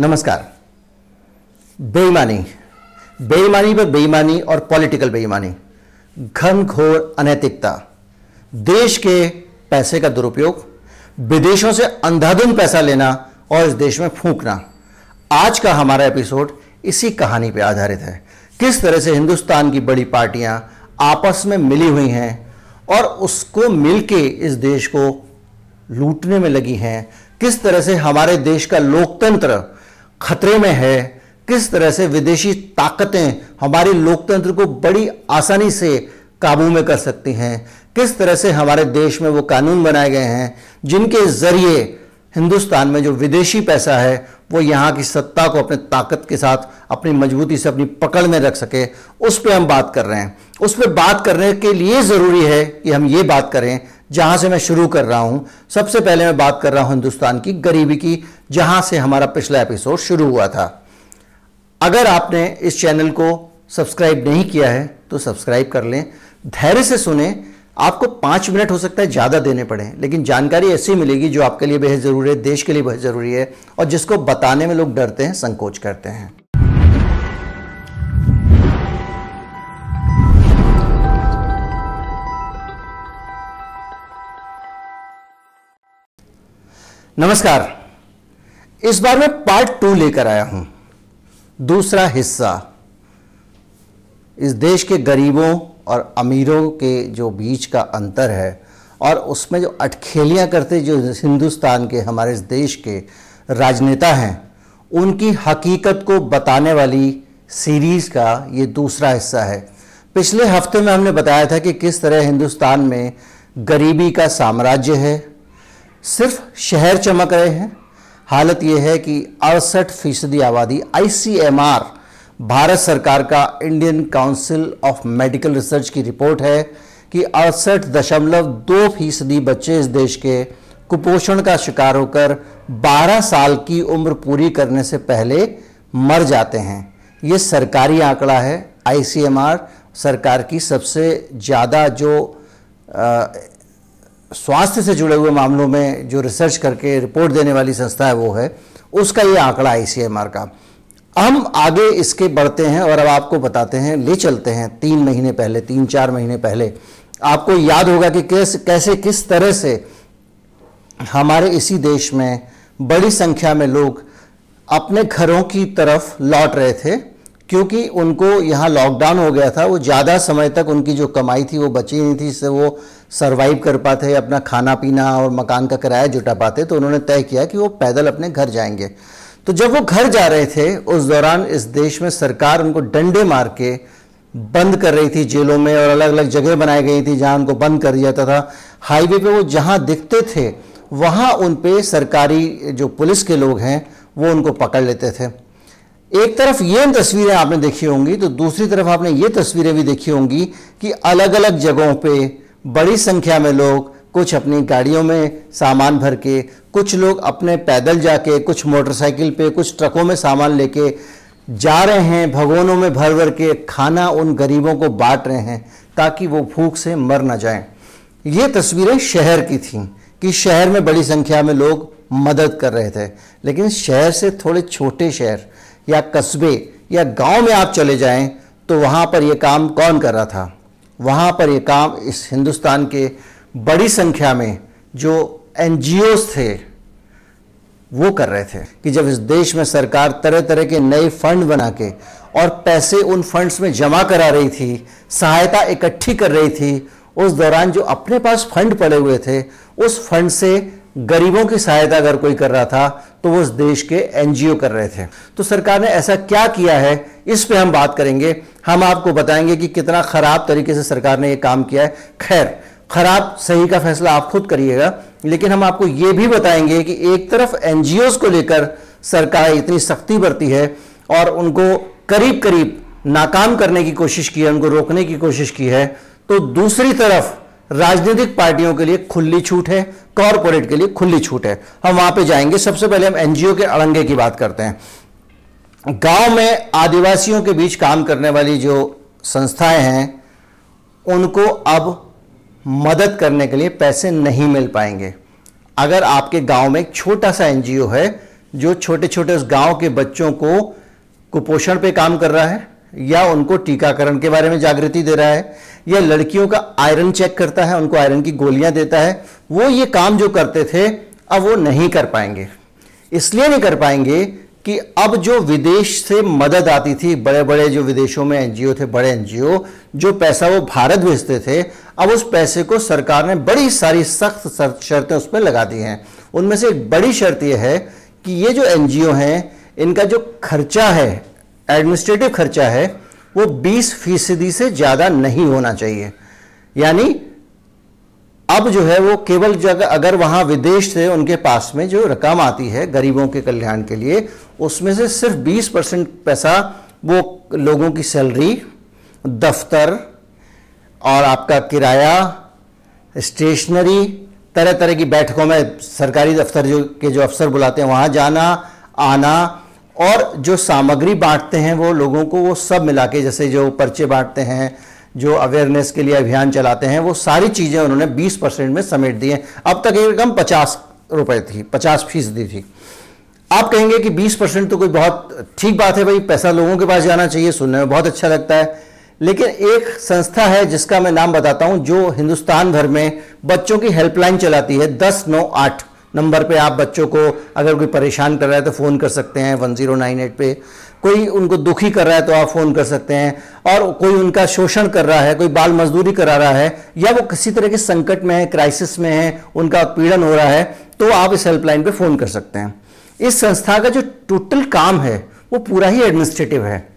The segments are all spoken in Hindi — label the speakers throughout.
Speaker 1: नमस्कार। बेईमानी। बेईमानी पर बेईमानी और पॉलिटिकल बेईमानी। घन घोर अनैतिकता। देश के पैसे का दुरुपयोग, विदेशों से अंधाधुंध पैसा लेना और इस देश में फूंकना। आज का हमारा एपिसोड इसी कहानी पर आधारित है। किस तरह से हिंदुस्तान की बड़ी पार्टियाँ आपस में मिली हुई हैं और उसको मिलके इस देश को लूटने में लगी हैं। किस तरह से हमारे देश का लोकतंत्र खतरे में है, किस तरह से विदेशी ताकतें हमारे लोकतंत्र को बड़ी आसानी से काबू में कर सकती हैं, किस तरह से हमारे देश में वो कानून बनाए गए हैं, जिनके ज़रिए हिंदुस्तान में जो विदेशी पैसा है, वो यहाँ की सत्ता को अपने ताकत के साथ, अपनी मजबूती से अपनी पकड़ में रख सके, उस पर हम बात कर रहे हैं। उस पर बात करने के लिए ज़रूरी है कि हम ये बात करें जहाँ से मैं शुरू कर रहा हूँ, सबसे पहले मैं बात कर रहा हूँ हिंदुस्तान की गरीबी की, जहाँ से हमारा पिछला एपिसोड शुरू हुआ था। अगर आपने इस चैनल को सब्सक्राइब नहीं किया है तो सब्सक्राइब कर लें। धैर्य से सुने। आपको पाँच मिनट हो सकता है ज़्यादा देने पड़े, लेकिन जानकारी ऐसी मिलेगी जो आपके लिए बेहद ज़रूरी है, देश के लिए बेहद ज़रूरी है, और जिसको बताने में लोग डरते हैं, संकोच करते हैं। नमस्कार। इस बार मैं पार्ट टू लेकर आया हूँ। दूसरा हिस्सा। इस देश के गरीबों और अमीरों के जो बीच का अंतर है और उसमें जो अटखेलियाँ करते जो हिंदुस्तान के, हमारे इस देश के राजनेता हैं, उनकी हकीकत को बताने वाली सीरीज़ का ये दूसरा हिस्सा है। पिछले हफ़्ते में हमने बताया था कि किस तरह हिंदुस्तान में गरीबी का साम्राज्य है सिर्फ़ शहर चमक रहे हैं। हालत यह है कि अड़सठ फ़ीसदी आबादी आईसीएमआर भारत सरकार का Indian council of medical research की रिपोर्ट है कि अड़सठ दशमलव दो फ़ीसदी बच्चे इस देश के कुपोषण का शिकार होकर 12 साल की उम्र पूरी करने से पहले मर जाते हैं। ये सरकारी आंकड़ा है। आईसीएमआर सरकार की सबसे ज़्यादा जो आ, स्वास्थ्य से जुड़े हुए मामलों में जो रिसर्च करके रिपोर्ट देने वाली संस्था है वो है, उसका ये आंकड़ा आईसीएमआर का। हम आगे इसके बढ़ते हैं और अब आपको बताते हैं, ले चलते हैं तीन महीने पहले, तीन चार महीने पहले। आपको याद होगा कि कैसे कैसे, किस तरह से हमारे इसी देश में बड़ी संख्या में लोग अपने घरों की तरफ़ लौट रहे थे, क्योंकि उनको यहाँ लॉकडाउन हो गया था, वो ज़्यादा समय तक उनकी जो कमाई थी वो बची नहीं थी, इससे वो सरवाइव कर पाते, अपना खाना पीना और मकान का किराया जुटा पाते तो उन्होंने तय किया कि वो पैदल अपने घर जाएँगे। तो जब वो घर जा रहे थे, उस दौरान इस देश में सरकार उनको डंडे मार के बंद कर रही थी जेलों में और अलग अलग जगह बनाई गई थी जहाँ उनको बंद कर दिया जाता था। हाईवे पे वो जहाँ दिखते थे, वहाँ उन पे सरकारी जो पुलिस के लोग हैं, वो उनको पकड़ लेते थे। एक तरफ़ ये तस्वीरें आपने देखी होंगी तो दूसरी तरफ़ आपने ये तस्वीरें भी देखी होंगी कि अलग अलग जगहों पे बड़ी संख्या में लोग कुछ अपनी गाड़ियों में सामान भर के, कुछ लोग अपने पैदल जाके, कुछ मोटरसाइकिल पे, कुछ ट्रकों में सामान लेके जा रहे हैं भगोनों में भर भर के खाना उन गरीबों को बांट रहे हैं ताकि वो भूख से मर ना जाएँ। ये तस्वीरें शहर की थी कि शहर में बड़ी संख्या में लोग मदद कर रहे थे। लेकिन शहर से थोड़े छोटे शहर या कस्बे या गाँव में आप चले जाएँ तो वहाँ पर यह काम कौन कर रहा था? वहाँ पर ये काम इस हिंदुस्तान के बड़ी संख्या में जो एन थे, वो कर रहे थे कि जब इस देश में सरकार तरह तरह के नए फंड बना के और पैसे उन फंड्स में जमा करा रही थी, सहायता इकट्ठी कर रही थी, उस दौरान जो अपने पास फंड पड़े हुए थे, उस फंड से गरीबों की सहायता अगर कोई कर रहा था तो वो उस देश के एनजीओ कर रहे थे। तो सरकार ने ऐसा क्या किया है, इस पे हम बात करेंगे। हम आपको बताएँगे कि कितना खराब तरीके से सरकार ने ये काम किया है। खैर, खराब सही का फैसला आप खुद करिएगा, लेकिन हम आपको ये भी बताएँगे कि एक तरफ़ एनजीओ को लेकर सरकार इतनी सख्ती बरती है और उनको करीब करीब नाकाम करने की कोशिश की है, उनको रोकने की कोशिश की है तो दूसरी तरफ़ राजनीतिक पार्टियों के लिए खुली छूट है कॉरपोरेट के लिए खुली छूट है। हम वहाँ पे जाएँगे, सबसे पहले हम एनजीओ के अड़ंगे की बात करते हैं। गाँव में आदिवासियों के बीच काम करने वाली जो संस्थाएँ हैं, उनको अब मदद करने के लिए पैसे नहीं मिल पाएँगे। अगर आपके गाँव में एक छोटा सा एनजीओ है, जो छोटे छोटे उस गाँव के बच्चों को कुपोषण पे काम कर रहा है या उनको टीकाकरण के बारे में जागृति दे रहा है, या लड़कियों का आयरन चेक करता है, उनको आयरन की गोलियाँ देता है, वो ये काम जो करते थे, अब वो नहीं कर पाएँगे। इसलिए नहीं कर पाएँगे कि अब जो विदेश से मदद आती थी बड़े बड़े जो विदेशों में एनजीओ थे, बड़े एनजीओ, जो पैसा वो भारत भेजते थे, अब उस पैसे को सरकार ने बड़ी सारी सख्त शर्तें उस पर लगा दी हैं। उनमें से एक बड़ी शर्त यह है कि ये जो एनजीओ हैं, इनका जो खर्चा है एडमिनिस्ट्रेटिव खर्चा है, वो 20 फ़ीसदी से ज़्यादा नहीं होना चाहिए। यानी, अब जो है वो केवल जगह अगर वहाँ विदेश से उनके पास में जो रकम आती है गरीबों के कल्याण के लिए, उसमें से सिर्फ़ 20 परसेंट पैसा वो लोगों की सैलरी, दफ्तर और आपका किराया, स्टेशनरी तरह तरह की बैठकों में सरकारी दफ्तर जो के जो अफसर बुलाते हैं, वहाँ जाना, आना और जो सामग्री बांटते हैं वो लोगों को वो सब मिला के, जैसे जो पर्चे बांटते हैं, जो अवेयरनेस के लिए अभियान चलाते हैं, वो सारी चीज़ें उन्होंने 20 परसेंट में समेट दी हैं। अब तक एक रकम पचास रुपए थी, पचास फ़ीसदी थी। आप कहेंगे कि 20 परसेंट तो कोई बहुत ठीक बात है भाई, पैसा लोगों के पास जाना चाहिए, सुनने में बहुत अच्छा लगता है। लेकिन एक संस्था है जिसका मैं नाम बताता हूँ, जो हिंदुस्तान भर में बच्चों की हेल्पलाइन चलाती है, दस नौ आठ। नंबर पे आप बच्चों को अगर कोई परेशान कर रहा है तो फ़ोन कर सकते हैं वन ज़ीरो नाइन एट पे। कोई उनको दुखी कर रहा है तो आप फ़ोन कर सकते हैं। और कोई उनका शोषण कर रहा है, कोई बाल मजदूरी करा रहा है, या वो किसी तरह के संकट में है क्राइसिस में है, उनका उत्पीड़न हो रहा है तो आप इस हेल्पलाइन पर फ़ोन कर सकते हैं। इस संस्था का जो टोटल काम है, वो पूरा ही एडमिनिस्ट्रेटिव है।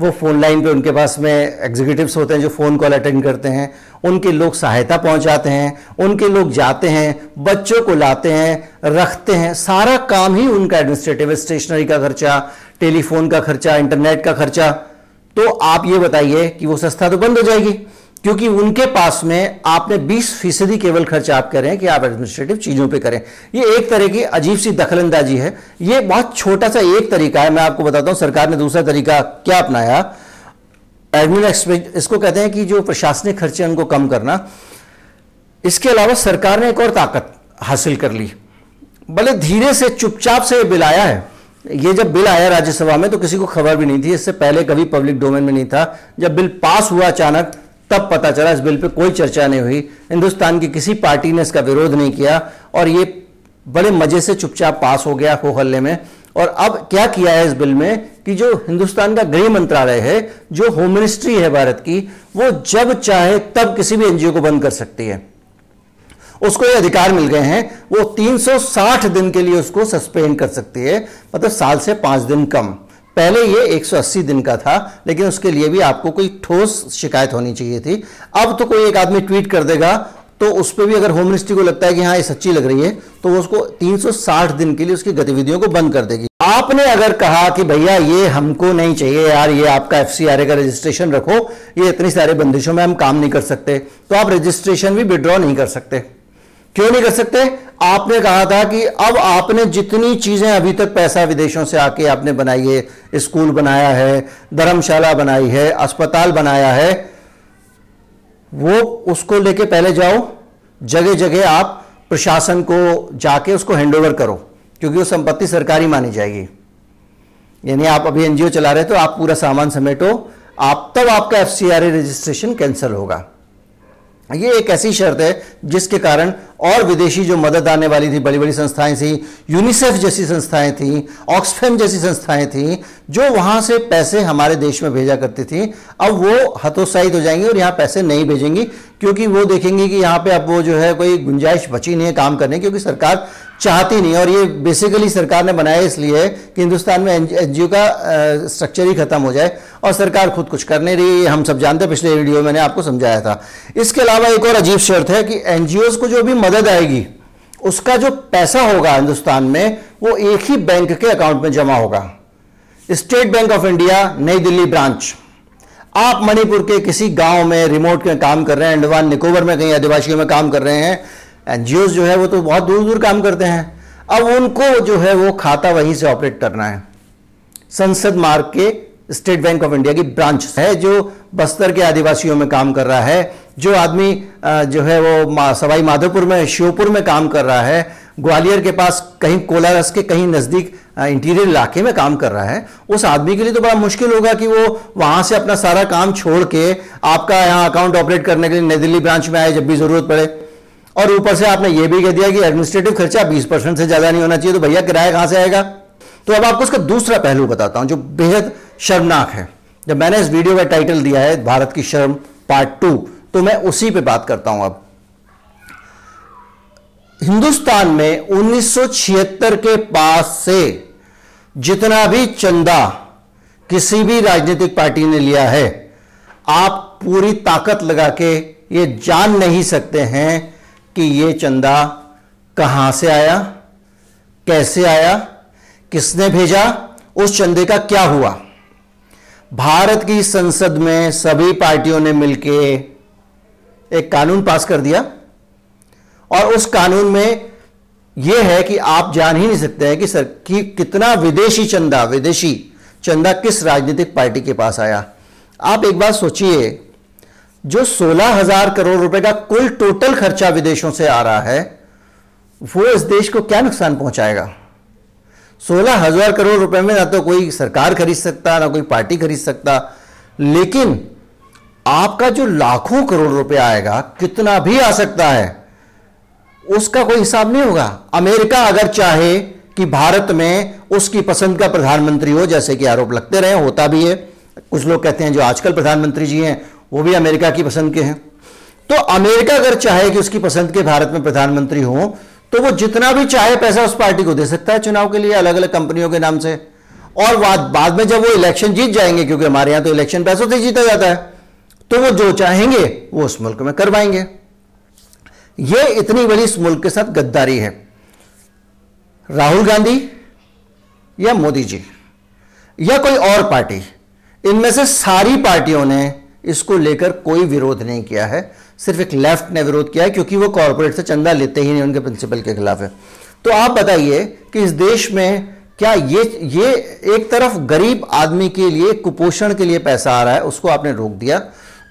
Speaker 1: वो फ़ोन लाइन पे उनके पास में एग्जीक्यूटिव्स होते हैं जो फ़ोन कॉल अटेंड करते हैं, उनके लोग सहायता पहुंचाते हैं, उनके लोग जाते हैं, बच्चों को लाते हैं, रखते हैं, सारा काम ही उनका एडमिनिस्ट्रेटिव स्टेशनरी का खर्चा टेलीफोन का खर्चा इंटरनेट का खर्चा। तो आप ये बताइए कि वो सस्ता तो बंद हो जाएगी। क्योंकि उनके पास में आपने 20 फ़ीसदी केवल खर्च आप करें कि आप एडमिनिस्ट्रेटिव चीज़ों पे करें। ये एक तरह की अजीब सी दखलंदाजी है। ये बहुत छोटा सा एक तरीका है, मैं आपको बताता हूँ, सरकार ने दूसरा तरीका क्या अपनाया? एडमिन इसको कहते हैं कि जो प्रशासनिक खर्चे उनको कम करना। इसके अलावा सरकार ने एक और ताकत हासिल कर ली। भले धीरे से, चुपचाप से बिल आया है। ये जब बिल आया राज्यसभा में तो किसी को खबर भी नहीं थी। इससे पहले कभी पब्लिक डोमेन में नहीं था। जब बिल पास हुआ अचानक तब पता चला इस बिल पे कोई चर्चा नहीं हुई। हिंदुस्तान की किसी पार्टी ने इसका विरोध नहीं किया और ये बड़े मज़े से चुपचाप पास हो गया हो हल्ले में। और अब क्या किया है इस बिल में कि जो हिंदुस्तान का गृह मंत्रालय है, जो होम मिनिस्ट्री है भारत की, वो जब चाहे तब किसी भी एनजीओ को बंद कर सकती है। उसको ये अधिकार मिल गए हैं, वो 360 दिन के लिए उसको सस्पेंड कर सकती है मतलब साल से पाँच दिन कम। पहले ये 180 दिन का था, लेकिन उसके लिए भी आपको कोई ठोस शिकायत होनी चाहिए थी। अब तो कोई एक आदमी ट्वीट कर देगा तो उस पर भी अगर होम मिनिस्ट्री को लगता है कि हाँ ये सच्ची लग रही है तो वो उसको 360 दिन के लिए उसकी गतिविधियों को बंद कर देगी। आपने अगर कहा कि भैया, ये हमको नहीं चाहिए यार, ये आपका एफसीआरए का रजिस्ट्रेशन रखो, ये इतनी सारे बंदिशों में हम काम नहीं कर सकते तो आप रजिस्ट्रेशन भी विड्रॉ नहीं कर सकते। क्यों नहीं कर सकते? आपने कहा था कि अब आपने जितनी चीज़ें अभी तक पैसा विदेशों से आके आपने बनाई है, स्कूल बनाया है, धर्मशाला बनाई है, अस्पताल बनाया है, वो उसको लेके पहले जाओ जगह जगह आप प्रशासन को जाके उसको हैंडओवर करो, क्योंकि वो संपत्ति सरकारी मानी जाएगी। यानी आप अभी एनजीओ चला रहे तो आप पूरा सामान समेटो, आप तब आपका एफ़ रजिस्ट्रेशन कैंसिल होगा। ये एक ऐसी शर्त है, जिसके कारण और विदेशी जो मदद आने वाली थी, बड़ी बड़ी संस्थाएँ थी यूनिसेफ जैसी संस्थाएँ थी ऑक्सफेम जैसी संस्थाएँ थी, जो वहाँ से पैसे हमारे देश में भेजा करती थी, अब वो हतोत्साहित हो जाएँगे और यहाँ पैसे नहीं भेजेंगी, क्योंकि वो देखेंगे कि यहाँ पे अब वो जो है कोई गुंजाइश बची नहीं है काम करने क्योंकि सरकार चाहती नहीं और ये बेसिकली सरकार ने बनाया इसलिए कि हिंदुस्तान में एनजीओ का स्ट्रक्चर ही खत्म हो जाए और सरकार खुद कुछ कर नहीं रही हम सब जानते पिछले वीडियो मैंने आपको समझाया था। इसके अलावा एक और अजीब शर्त है कि एनजीओ को जो भी मदद आएगी। उसका जो पैसा होगा हिंदुस्तान में, वो एक ही बैंक के अकाउंट में जमा होगा। स्टेट बैंक ऑफ़ इंडिया, नई दिल्ली ब्रांच। आप मणिपुर के किसी गाँव में रिमोट में काम कर रहे हैं, अंडमान, निकोबर में कहीं आदिवासियों में काम कर रहे हैं एनजीओ जो है वो तो बहुत दूर दूर काम करते हैं। अब उनको जो है वो खाता वहीं से ऑपरेट करना है। संसद मार्ग के स्टेट बैंक ऑफ़ इंडिया की ब्रांच है, जो बस्तर के आदिवासियों में काम कर रहा है, जो आदमी जो है वो सवाई माधोपुर में श्योपुर में काम कर रहा है, ग्वालियर के पास कहीं, कोलारस के कहीं नज़दीक इंटीरियर इलाके में काम कर रहा है, उस आदमी के लिए तो बड़ा मुश्किल होगा कि वो वहाँ से अपना सारा काम छोड़ के आपका यहाँ अकाउंट ऑपरेट करने के लिए नई दिल्ली ब्रांच में आए जब भी ज़रूरत पड़े। और ऊपर से आपने ये भी कह दिया कि एडमिनिस्ट्रेटिव खर्चा बीस परसेंट से ज़्यादा नहीं होना चाहिए तो भैया किराया कहाँ से आएगा? तो अब आपको उसका दूसरा पहलू बताता हूँ, जो बेहद शर्मनाक है। जब मैंने इस वीडियो का टाइटल दिया है, भारत की शर्म पार्ट टू तो मैं उसी पे बात करता हूँ अब। हिंदुस्तान में 1976 के पास से जितना भी चंदा किसी भी राजनीतिक पार्टी ने लिया है, आप पूरी ताकत लगा के ये जान नहीं सकते हैं कि ये चंदा कहाँ से आया, कैसे आया, किसने भेजा, उस चंदे का क्या हुआ। भारत की संसद में सभी पार्टियों ने मिलकर एक कानून पास कर दिया। और उस कानून में यह है कि आप जान ही नहीं सकते हैं कि सर, कि कितना विदेशी चंदा विदेशी चंदा किस राजनीतिक पार्टी के पास आया। आप एक बार सोचिए, जो सोलह हज़ार करोड़ रुपए का कुल टोटल खर्चा विदेशों से आ रहा है, वो इस देश को क्या नुकसान पहुंचाएगा? सोलह हज़ार करोड़ रुपए में ना तो कोई सरकार खरीद सकता, ना कोई पार्टी खरीद सकता। लेकिन आपका जो लाखों करोड़ रुपए आएगा, कितना भी आ सकता है, उसका कोई हिसाब नहीं होगा। अमेरिका अगर चाहे कि भारत में उसकी पसंद का प्रधानमंत्री हो, जैसे कि आरोप लगते रहे, होता भी है। कुछ लोग कहते हैं जो आजकल प्रधानमंत्री जी हैं, वो भी अमेरिका की पसंद के हैं। तो अमेरिका अगर चाहे कि उसकी पसंद के भारत में प्रधानमंत्री हो तो वो जितना भी चाहे पैसा उस पार्टी को दे सकता है चुनाव के लिए अलग अलग कंपनियों के नाम से। और बाद में जब वो इलेक्शन जीत जाएँगे, क्योंकि हमारे यहाँ तो इलेक्शन पैसों से जीता जाता है तो वो जो चाहेंगे, वो उस मुल्क में करवाएँगे। ये इतनी बड़ी इस मुल्क के साथ गद्दारी है। राहुल गांधी या मोदी जी, या कोई और पार्टी, इनमें से सारी पार्टियों ने इसको लेकर कोई विरोध नहीं किया है। सिर्फ़ एक लेफ़्ट ने विरोध किया है, क्योंकि वो कॉरपोरेट से चंदा लेते ही नहीं, उनके प्रिंसिपल के खिलाफ है। तो आप बताइए कि इस देश में क्या ये ये एक तरफ़ गरीब आदमी के लिए, कुपोषण के लिए पैसा आ रहा है, उसको आपने रोक दिया।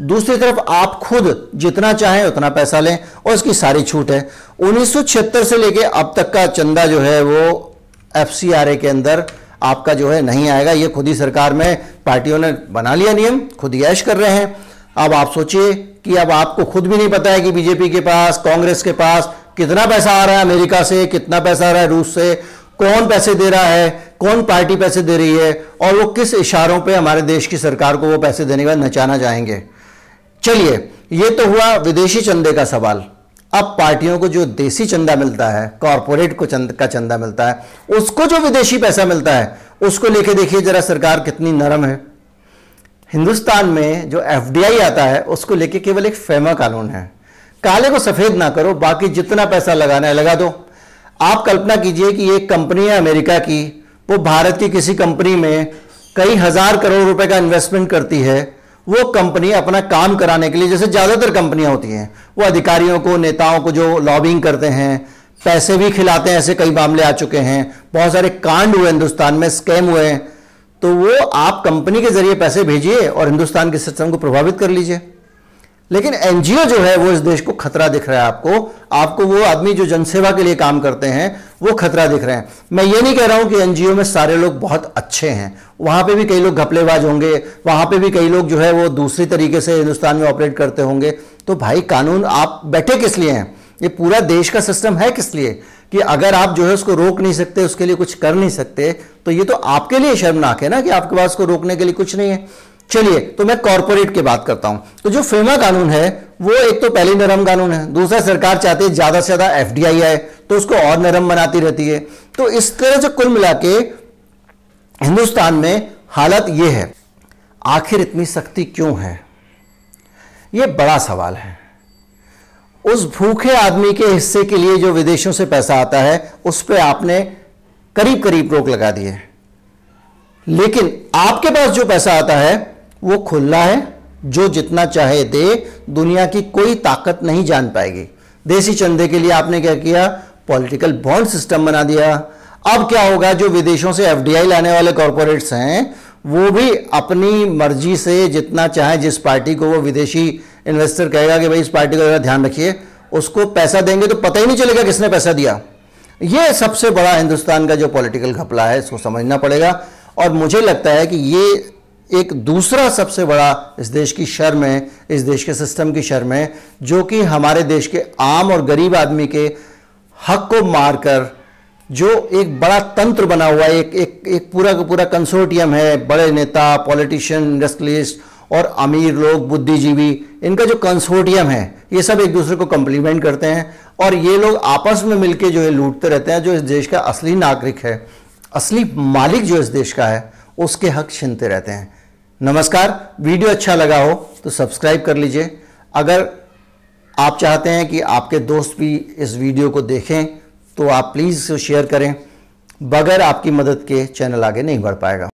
Speaker 1: दूसरी तरफ़ आप खुद जितना चाहें उतना पैसा लें, और इसकी सारी छूट है। उन्नीस सौ छिहत्तर से लेके अब तक का चंदा जो है, वो एफसीआरए के अंदर आपका जो है नहीं आएगा। ये खुद ही सरकार में पार्टियों ने बना लिया नियम, खुद ही ऐश कर रहे हैं। अब आप सोचिए कि अब आपको खुद भी नहीं पता है कि बीजेपी के पास, कांग्रेस के पास कितना पैसा आ रहा है अमेरिका से, कितना पैसा आ रहा है रूस से, कौन पैसे दे रहा है, कौन पार्टी पैसे दे रही है, और वो किस इशारों पे हमारे देश की सरकार को वो पैसे देने के बाद नचाना चाहेंगे। चलिए, ये तो हुआ विदेशी चंदे का सवाल। अब पार्टियों को जो देसी चंदा मिलता है, कॉरपोरेट को चंद, का चंदा मिलता है, उसको जो विदेशी पैसा मिलता है, उसको लेके देखिए जरा सरकार कितनी नरम है। हिंदुस्तान में जो एफडीआई आता है, उसको लेके केवल एक फेमा कानून है। काले को सफ़ेद ना करो, बाकी जितना पैसा लगाना है, लगा दो। आप कल्पना कीजिए कि एक कंपनी है अमेरिका की, वो भारत की किसी कंपनी में कई हज़ार करोड़ रुपए का इन्वेस्टमेंट करती है। वो कंपनी अपना काम कराने के लिए, जैसे ज़्यादातर कंपनियाँ होती हैं, वो अधिकारियों को, नेताओं को जो लॉबिंग करते हैं, पैसे भी खिलाते हैं, ऐसे कई मामले आ चुके हैं। बहुत सारे कांड हुए हिंदुस्तान में स्कैम हुए हैं तो वो आप कंपनी के ज़रिए पैसे भेजिए और हिंदुस्तान के सिस्टम को प्रभावित कर लीजिए। लेकिन एनजीओ जो है, वो इस देश को खतरा दिख रहा है आपको। आपको वो आदमी जो जनसेवा के लिए काम करते हैं, वो खतरा दिख रहे हैं। मैं ये नहीं कह रहा हूँ कि एनजीओ में सारे लोग बहुत अच्छे हैं। वहाँ पे भी कई लोग घपलेबाज होंगे, वहाँ पे भी कई लोग जो है, वो दूसरी तरीके से हिंदुस्तान में ऑपरेट करते होंगे। तो भाई कानून, आप बैठे किस लिए हैं? ये पूरा देश का सिस्टम है किस लिए? कि अगर आप जो है उसको रोक नहीं सकते, उसके लिए कुछ कर नहीं सकते तो ये तो आपके लिए शर्मनाक है ना कि आपके पास उसको रोकने के लिए कुछ नहीं है। चलिए तो मैं कॉरपोरेट की बात करता हूँ। तो जो फेमा कानून है, वो एक तो पहले नरम कानून है, दूसरा सरकार चाहती है ज़्यादा से ज़्यादा एफडीआई आए तो उसको और नरम बनाती रहती है। तो इस तरह से कुल मिला के हिंदुस्तान में हालत यह है, आखिर इतनी सख्ती क्यों है? यह बड़ा सवाल है। उस भूखे आदमी के हिस्से के लिए जो विदेशों से पैसा आता है, उस पर आपने करीब करीब रोक लगा दी है। लेकिन आपके पास जो पैसा आता है, वो खुला है, जो जितना चाहे दे, दुनिया की कोई ताकत नहीं जान पाएगी। देसी चंदे के लिए आपने क्या किया? पॉलिटिकल बॉन्ड सिस्टम बना दिया। अब क्या होगा, जो विदेशों से एफडीआई लाने वाले कॉरपोरेट्स हैं, वो भी अपनी मर्ज़ी से जितना चाहे जिस पार्टी को वो विदेशी इन्वेस्टर कहेगा कि भाई इस पार्टी का ध्यान रखिए, उसको पैसा देंगे तो पता ही नहीं चलेगा किसने पैसा दिया। ये सबसे बड़ा हिंदुस्तान का जो पॉलिटिकल घपला है, इसको समझना पड़ेगा। और मुझे लगता है कि ये एक दूसरा सबसे बड़ा इस देश की शर्म है, इस देश के सिस्टम की शर्म है, जो कि हमारे देश के आम और गरीब आदमी के हक को मारकर, जो एक बड़ा तंत्र बना हुआ है, एक एक एक पूरा का पूरा कंसोर्टियम है, बड़े नेता पॉलिटिशियन इंडस्ट्रियलिस्ट और अमीर लोग, बुद्धिजीवी इनका जो कंसोर्टियम है, ये सब एक दूसरे को कम्प्लीमेंट करते हैं और ये लोग आपस में मिलके जो है लूटते रहते हैं, जो इस देश का असली नागरिक है, असली मालिक जो इस देश का है, उसके हक छीनते रहते हैं। नमस्कार, वीडियो अच्छा लगा हो तो सब्सक्राइब कर लीजिए। अगर आप चाहते हैं कि आपके दोस्त भी इस वीडियो को देखें तो आप प्लीज़ शेयर करें। बगैर आपकी मदद के चैनल आगे नहीं बढ़ पाएगा।